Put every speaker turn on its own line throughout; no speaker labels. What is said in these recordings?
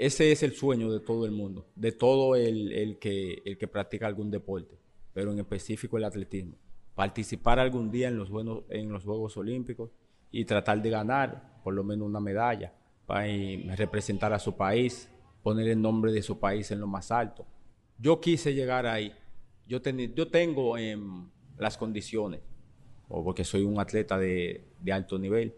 Ese es el sueño de todo el mundo, de todo el, que, el que practica algún deporte, pero en específico el atletismo. Participar algún día en los, buenos, en los Juegos Olímpicos y tratar de ganar por lo menos una medalla representar a su país, poner el nombre de su país en lo más alto. Yo quise llegar ahí. Yo, ten, yo tengo eh, las condiciones, o porque soy un atleta de, alto nivel,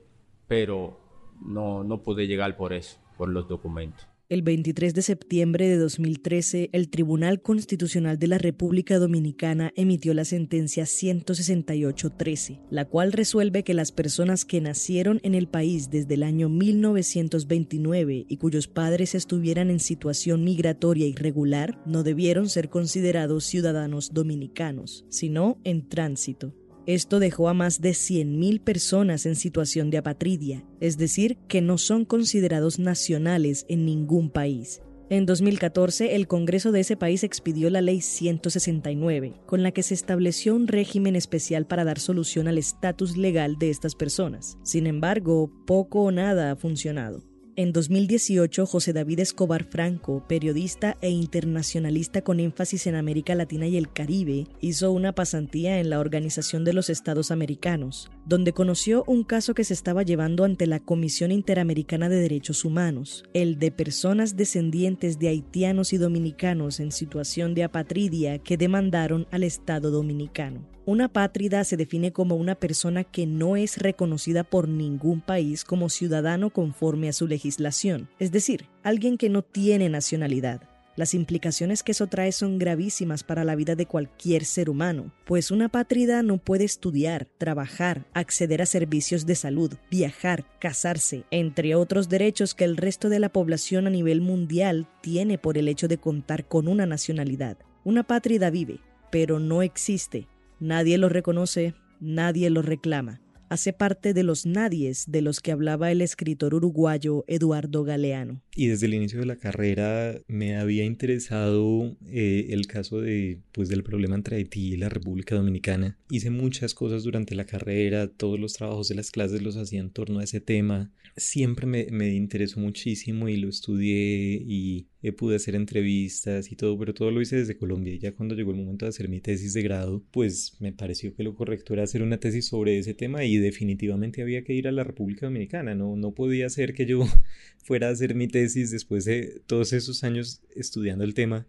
pero no pude llegar por eso, por los documentos.
El 23 de septiembre de 2013, el Tribunal Constitucional de la República Dominicana emitió la sentencia 168-13, la cual resuelve que las personas que nacieron en el país desde el año 1929 y cuyos padres estuvieran en situación migratoria irregular no debieron ser considerados ciudadanos dominicanos, sino en tránsito. Esto dejó a más de 100.000 personas en situación de apatridia, es decir, que no son considerados nacionales en ningún país. En 2014, el Congreso de ese país expidió la Ley 169, con la que se estableció un régimen especial para dar solución al estatus legal de estas personas. Sin embargo, poco o nada ha funcionado. En 2018, José David Escobar Franco, periodista e internacionalista con énfasis en América Latina y el Caribe, hizo una pasantía en la Organización de los Estados Americanos, donde conoció un caso que se estaba llevando ante la Comisión Interamericana de Derechos Humanos, el de personas descendientes de haitianos y dominicanos en situación de apatridia que demandaron al Estado dominicano. Una pátrida se define como una persona que no es reconocida por ningún país como ciudadano conforme a su legislación, es decir, alguien que no tiene nacionalidad. Las implicaciones que eso trae son gravísimas para la vida de cualquier ser humano, pues una pátrida no puede estudiar, trabajar, acceder a servicios de salud, viajar, casarse, entre otros derechos que el resto de la población a nivel mundial tiene por el hecho de contar con una nacionalidad. Una pátrida vive, pero no existe Nadie lo reconoce, nadie lo reclama. Hace parte de los nadies de los que hablaba el escritor uruguayo Eduardo Galeano.
Y desde el inicio de la carrera me había interesado eh, el caso de, pues, del problema entre Haití y la República Dominicana. Hice muchas cosas durante la carrera, todos los trabajos de las clases los hacía en torno a ese tema. Siempre me, me interesó muchísimo y lo estudié y eh, pude hacer entrevistas y todo, pero todo lo hice desde Colombia. Y ya cuando llegó el momento de hacer mi tesis de grado, pues me pareció que lo correcto era hacer una tesis sobre ese tema y definitivamente había que ir a la República Dominicana. No, no podía ser que yo fuera a hacer mi tesis después de todos esos años estudiando el tema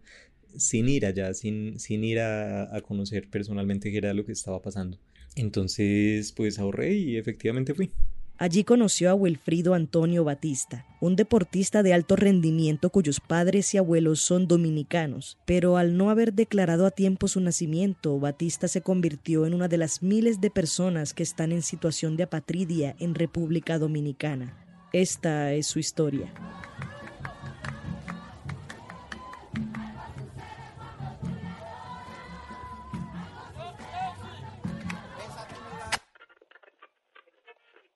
sin ir allá, sin, sin ir a, a conocer personalmente qué era lo que estaba pasando. Entonces, pues ahorré y efectivamente fui.
Allí conoció a Wilfrido Antonio Batista, un deportista de alto rendimiento cuyos padres y abuelos son dominicanos, pero al no haber declarado a tiempo su nacimiento, Batista se convirtió en una de las miles de personas que están en situación de apatridia en República Dominicana. Esta es su historia.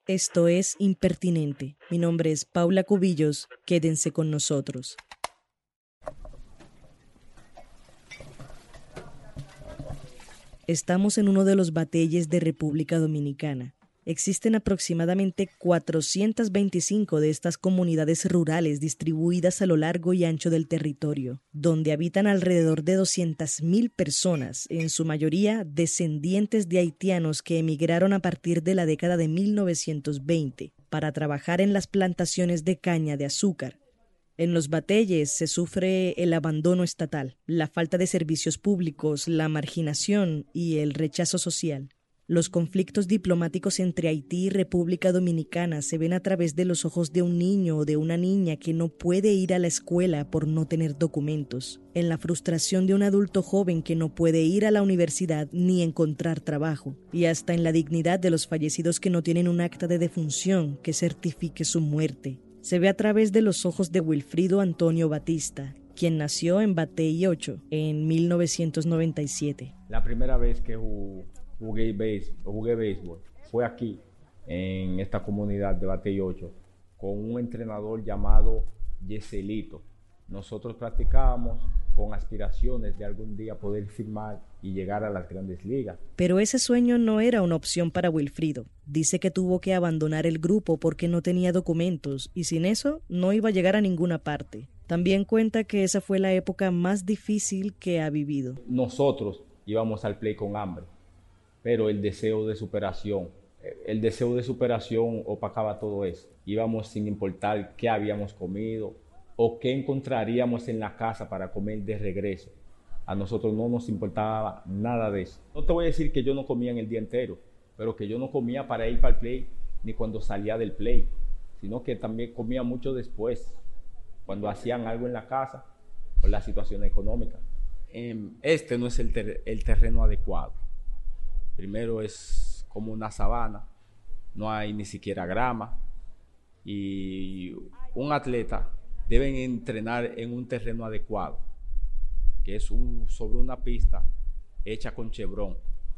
Esto es Impertinente. Mi nombre es Paula Cubillos. Quédense con nosotros. Estamos en uno de los batelles de República Dominicana. Existen aproximadamente 425 de estas comunidades rurales distribuidas a lo largo y ancho del territorio, donde habitan alrededor de 200.000 personas, en su mayoría descendientes de haitianos que emigraron a partir de la década de 1920 para trabajar en las plantaciones de caña de azúcar. En los batelles se sufre el abandono estatal, la falta de servicios públicos, la marginación y el rechazo social. Los conflictos diplomáticos entre Haití y República Dominicana se ven a través de los ojos de un niño o de una niña que no puede ir a la escuela por no tener documentos, en la frustración de un adulto joven que no puede ir a la universidad ni encontrar trabajo, y hasta en la dignidad de los fallecidos que no tienen un acta de defunción que certifique su muerte. se ve a través de los ojos de Wilfrido Antonio Batista, quien nació en Batey 8 en 1997.
La primera vez que jugué, béisbol fue aquí, en esta comunidad de Batey 8, con un entrenador llamado Yeselito. Nosotros practicábamos con aspiraciones de algún día poder firmar y llegar a las grandes ligas.
Pero ese sueño no era una opción para Wilfrido. Dice que tuvo que abandonar el grupo porque no tenía documentos y sin eso no iba a llegar a ninguna parte. También cuenta que esa fue la época más difícil que ha vivido.
Nosotros íbamos al play con hambre, pero el deseo de superación, el deseo de superación opacaba todo eso. Íbamos sin importar qué habíamos comido, o qué encontraríamos en la casa para comer de regreso. A nosotros no nos importaba nada de eso. No te voy a decir que yo no comía en el día entero, pero que yo no comía para ir para el play ni cuando salía del play, sino que también comía mucho después, cuando hacían algo en la casa por la situación económica. Em, este no es el terreno adecuado. Primero es como una sabana, no hay ni siquiera grama y un atleta deben entrenar en un terreno adecuado, que es sobre una pista hecha con chevron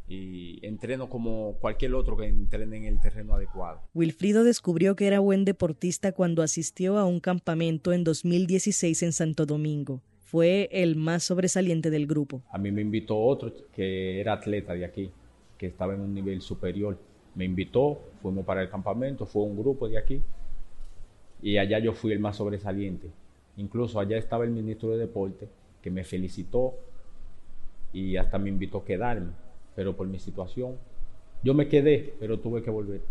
y entreno como cualquier otro que entrene en el terreno adecuado.
Wilfrido descubrió que era buen deportista cuando asistió a un campamento en 2016 en Santo Domingo. Fue el más sobresaliente del grupo.
A mí me invitó otro que era atleta de aquí, que estaba en un nivel superior. Me invitó, fuimos para el campamento, fue un grupo de aquí y allá yo fui el más sobresaliente. Incluso allá estaba el ministro de Deporte que me felicitó y hasta me invitó a quedarme, pero por mi situación yo me quedé, pero tuve que volver.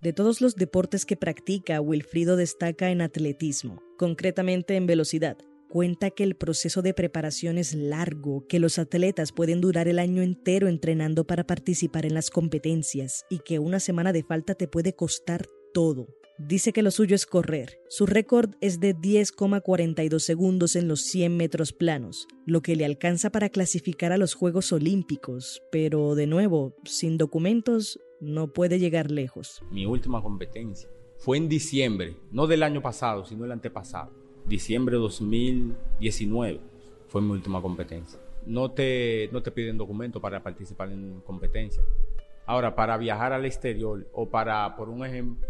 De todos los deportes que practica, Wilfrido destaca en atletismo, concretamente en velocidad. Cuenta que el proceso de preparación es largo, que los atletas pueden durar el año entero entrenando para participar en las competencias y que una semana de falta te puede costar todo. Dice que lo suyo es correr. Su récord es de 10,42 segundos en los 100 metros planos, lo que le alcanza para clasificar a los Juegos Olímpicos, pero de nuevo, sin documentos, no puede llegar lejos.
Mi última competencia fue en diciembre, no del año pasado, sino el antepasado. Diciembre de 2019 fue mi última competencia. No te, no te piden documento para participar en competencia. Ahora, para viajar al exterior o para, por un ejemplo,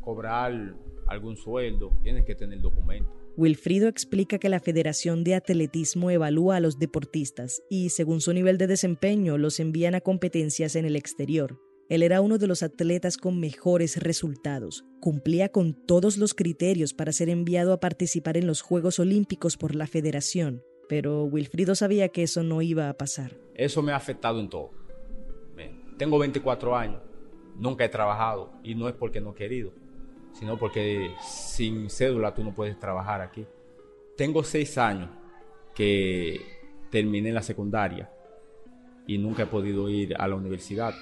cobrar algún sueldo, tienes que tener documento.
Wilfrido explica que la Federación de Atletismo evalúa a los deportistas y, según su nivel de desempeño, los envían a competencias en el exterior. Él era uno de los atletas con mejores resultados. Cumplía con todos los criterios para ser enviado a participar en los Juegos Olímpicos por la Federación, pero Wilfrido sabía que eso no iba a pasar.
Eso me ha afectado en todo. Tengo 24 años nunca he trabajado y no es porque no he querido, sino porque sin cédula tú no puedes trabajar aquí. Tengo seis años que terminé la secundaria y nunca he podido ir a la universidad.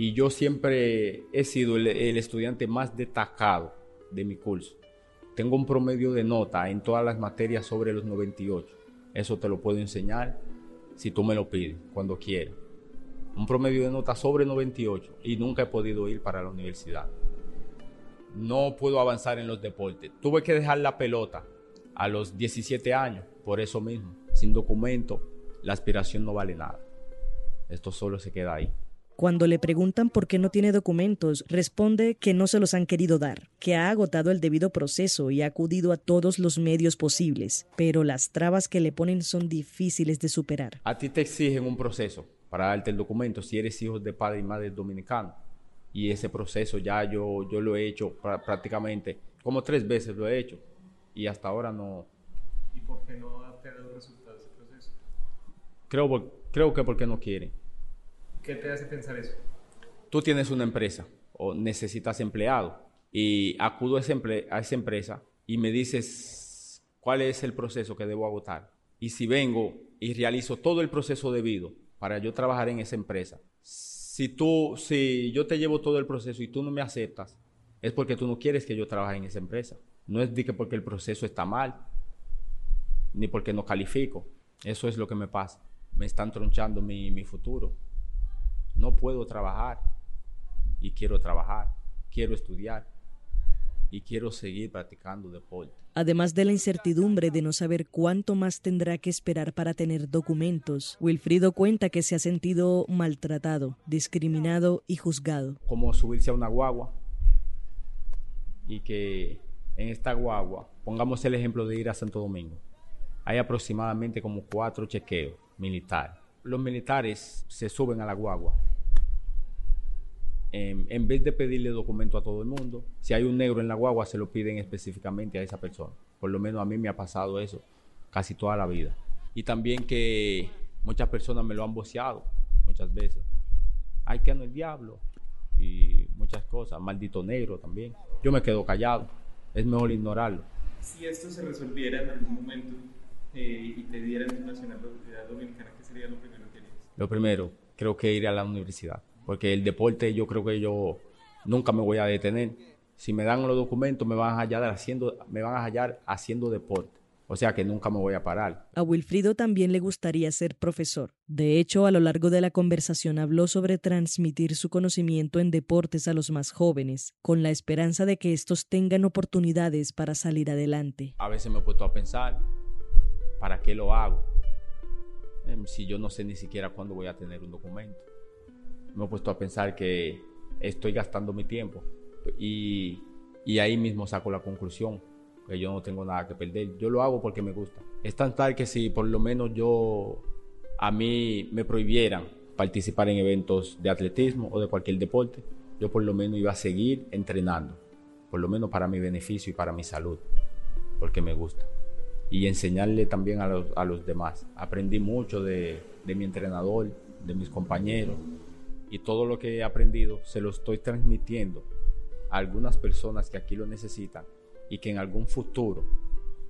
Y yo siempre he sido el, estudiante más destacado de mi curso. Tengo un promedio de nota en todas las materias sobre los 98. Eso te lo puedo enseñar si tú me lo pides, cuando quieras un promedio de nota sobre 98 y nunca he podido ir para la universidad. No puedo avanzar en los deportes. Tuve que dejar la pelota a los 17 años, por eso mismo. Sin documento, la aspiración no vale nada. Esto solo se queda ahí.
Cuando le preguntan por qué no tiene documentos, responde que no se los han querido dar, que ha agotado el debido proceso y ha acudido a todos los medios posibles, pero las trabas que le ponen son difíciles de superar.
A ti te exigen un proceso, para darte el documento si eres hijo de padre y madre dominicano. Y ese proceso ya yo, yo lo he hecho prácticamente, como tres veces lo he hecho. Y hasta ahora no...
¿Y por qué no ha tenido resultados ese proceso?
Creo, creo que porque no quiere.
¿Qué te hace pensar eso?
Tú tienes una empresa o necesitas empleado y acudo a, a esa empresa y me dices cuál es el proceso que debo agotar. Y si vengo y realizo todo el proceso debido, para yo trabajar en esa empresa. Si tú, si yo te llevo todo el proceso y tú no me aceptas, es porque tú no quieres que yo trabaje en esa empresa. No es que porque el proceso está mal, ni porque no califico. Eso es lo que me pasa. Me están tronchando mi, mi futuro. No puedo trabajar y quiero trabajar, quiero estudiar. y quiero seguir practicando deporte.
Además de la incertidumbre de no saber cuánto más tendrá que esperar para tener documentos, Wilfrido cuenta que se ha sentido maltratado, discriminado y juzgado.
Como subirse a una guagua y que en esta guagua, pongamos el ejemplo de ir a Santo Domingo, hay aproximadamente como cuatro chequeos militares. Los militares se suben a la guagua en, vez de pedirle documento a todo el mundo, si hay un negro en la guagua, se lo piden específicamente a esa persona. Por lo menos a mí me ha pasado eso casi toda la vida. Y también que muchas personas me lo han voceado muchas veces. Haitiano el diablo y muchas cosas. Maldito negro también. Yo me quedo callado. Es mejor ignorarlo.
Si esto se resolviera en algún momento eh, y te dieran nacionalidad dominicana, ¿qué sería lo primero que harías?
Lo primero, creo que ir a la universidad porque el deporte yo creo que yo nunca me voy a detener. Si me dan los documentos me van a hallar haciendo, me van a hallar haciendo deporte. O sea que nunca me voy a parar.
A Wilfrido también le gustaría ser profesor. De hecho, a lo largo de la conversación habló sobre transmitir su conocimiento en deportes a los más jóvenes, con la esperanza de que estos tengan oportunidades para salir adelante.
A veces me he puesto a pensar, ¿para qué lo hago? Em, si yo no sé ni siquiera cuándo voy a tener un documento me he puesto a pensar que estoy gastando mi tiempo y, y ahí mismo saco la conclusión que yo no tengo nada que perder. Yo lo hago porque me gusta. Es tan tal que si por lo menos yo a mí me prohibieran participar en eventos de atletismo o de cualquier deporte, yo por lo menos iba a seguir entrenando, por lo menos para mi beneficio y para mi salud, porque me gusta. Y enseñarle también a los, a los demás. Aprendí mucho de, de mi entrenador, de mis compañeros, y todo lo que he aprendido se lo estoy transmitiendo a algunas personas que aquí lo necesitan y que en algún futuro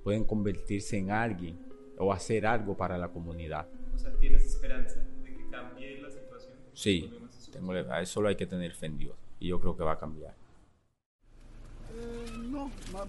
pueden convertirse en alguien o hacer algo para la comunidad.
O sea, ¿tienes esperanza de que cambie la situación?
Sí, tengo, a eso solo hay que tener fe en Dios y yo creo que va a cambiar.
Eh, no, más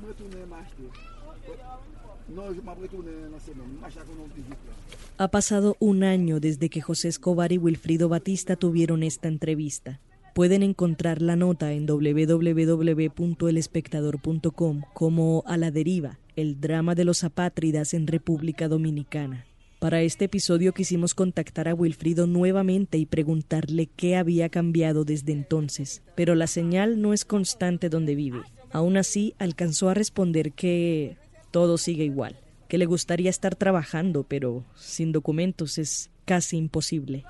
ha pasado un año desde que José Escobar y Wilfrido Batista tuvieron esta entrevista. Pueden encontrar la nota en www.elespectador.com como A la deriva, el drama de los apátridas en República Dominicana. Para este episodio quisimos contactar a Wilfrido nuevamente y preguntarle qué había cambiado desde entonces, pero la señal no es constante donde vive. Aún así, alcanzó a responder que todo sigue igual, que le gustaría estar trabajando, pero sin documentos es casi imposible.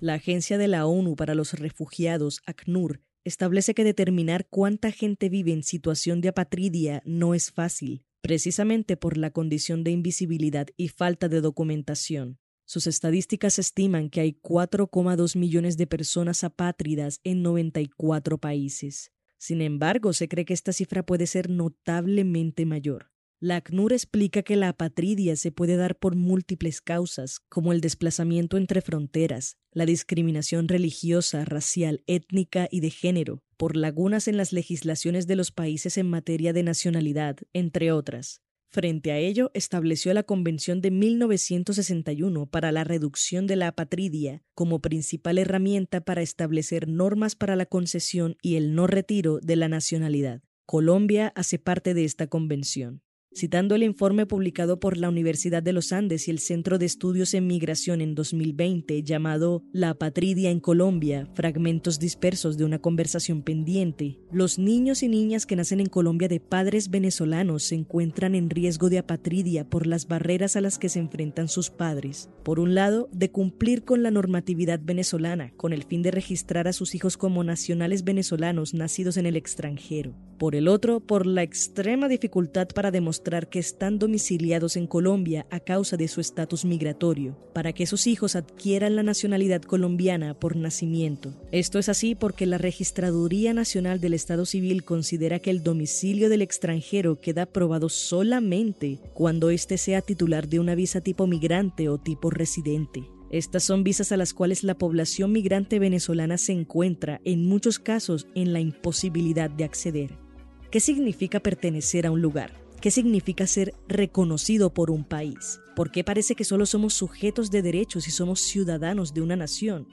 La Agencia de la ONU para los Refugiados, ACNUR, establece que determinar cuánta gente vive en situación de apatridia no es fácil, precisamente por la condición de invisibilidad y falta de documentación. Sus estadísticas estiman que hay 4,2 millones de personas apátridas en 94 países. Sin embargo, se cree que esta cifra puede ser notablemente mayor. La ACNUR explica que la apatridia se puede dar por múltiples causas, como el desplazamiento entre fronteras, la discriminación religiosa, racial, étnica y de género, por lagunas en las legislaciones de los países en materia de nacionalidad, entre otras. Frente a ello, estableció la Convención de 1961 para la reducción de la apatridia como principal herramienta para establecer normas para la concesión y el no retiro de la nacionalidad. Colombia hace parte de esta convención. Citando el informe publicado por la Universidad de los Andes y el Centro de Estudios en Migración en 2020 llamado La Apatridia en Colombia, fragmentos dispersos de una conversación pendiente, los niños y niñas que nacen en Colombia de padres venezolanos se encuentran en riesgo de apatridia por las barreras a las que se enfrentan sus padres. Por un lado, de cumplir con la normatividad venezolana, con el fin de registrar a sus hijos como nacionales venezolanos nacidos en el extranjero. Por el otro, por la extrema dificultad para demostrar que están domiciliados en Colombia a causa de su estatus migratorio, para que sus hijos adquieran la nacionalidad colombiana por nacimiento. Esto es así porque la Registraduría Nacional del Estado Civil considera que el domicilio del extranjero queda aprobado solamente cuando éste sea titular de una visa tipo migrante o tipo residente. Estas son visas a las cuales la población migrante venezolana se encuentra, en muchos casos, en la imposibilidad de acceder. ¿Qué significa pertenecer a un lugar? ¿Qué significa ser reconocido por un país? ¿Por qué parece que solo somos sujetos de derechos y somos ciudadanos de una nación?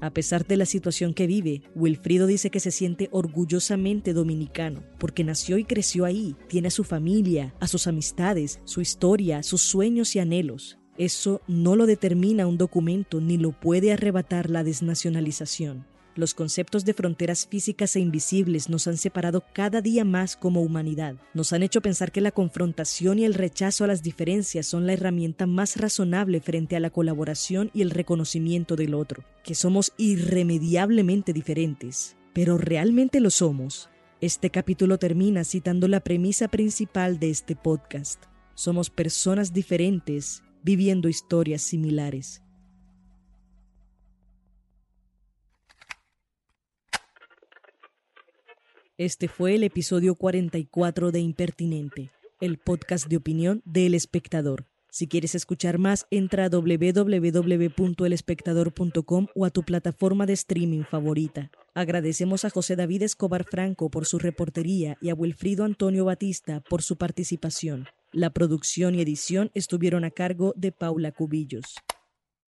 A pesar de la situación que vive, Wilfrido dice que se siente orgullosamente dominicano, porque nació y creció ahí, tiene a su familia, a sus amistades, su historia, sus sueños y anhelos. Eso no lo determina un documento ni lo puede arrebatar la desnacionalización. Los conceptos de fronteras físicas e invisibles nos han separado cada día más como humanidad. Nos han hecho pensar que la confrontación y el rechazo a las diferencias son la herramienta más razonable frente a la colaboración y el reconocimiento del otro, que somos irremediablemente diferentes. Pero ¿realmente lo somos? Este capítulo termina citando la premisa principal de este podcast. Somos personas diferentes viviendo historias similares. Este fue el episodio 44 de Impertinente, el podcast de opinión de El Espectador. Si quieres escuchar más, entra a www.elespectador.com o a tu plataforma de streaming favorita. Agradecemos a José David Escobar Franco por su reportería y a Wilfrido Antonio Batista por su participación. La producción y edición estuvieron a cargo de Paula Cubillos.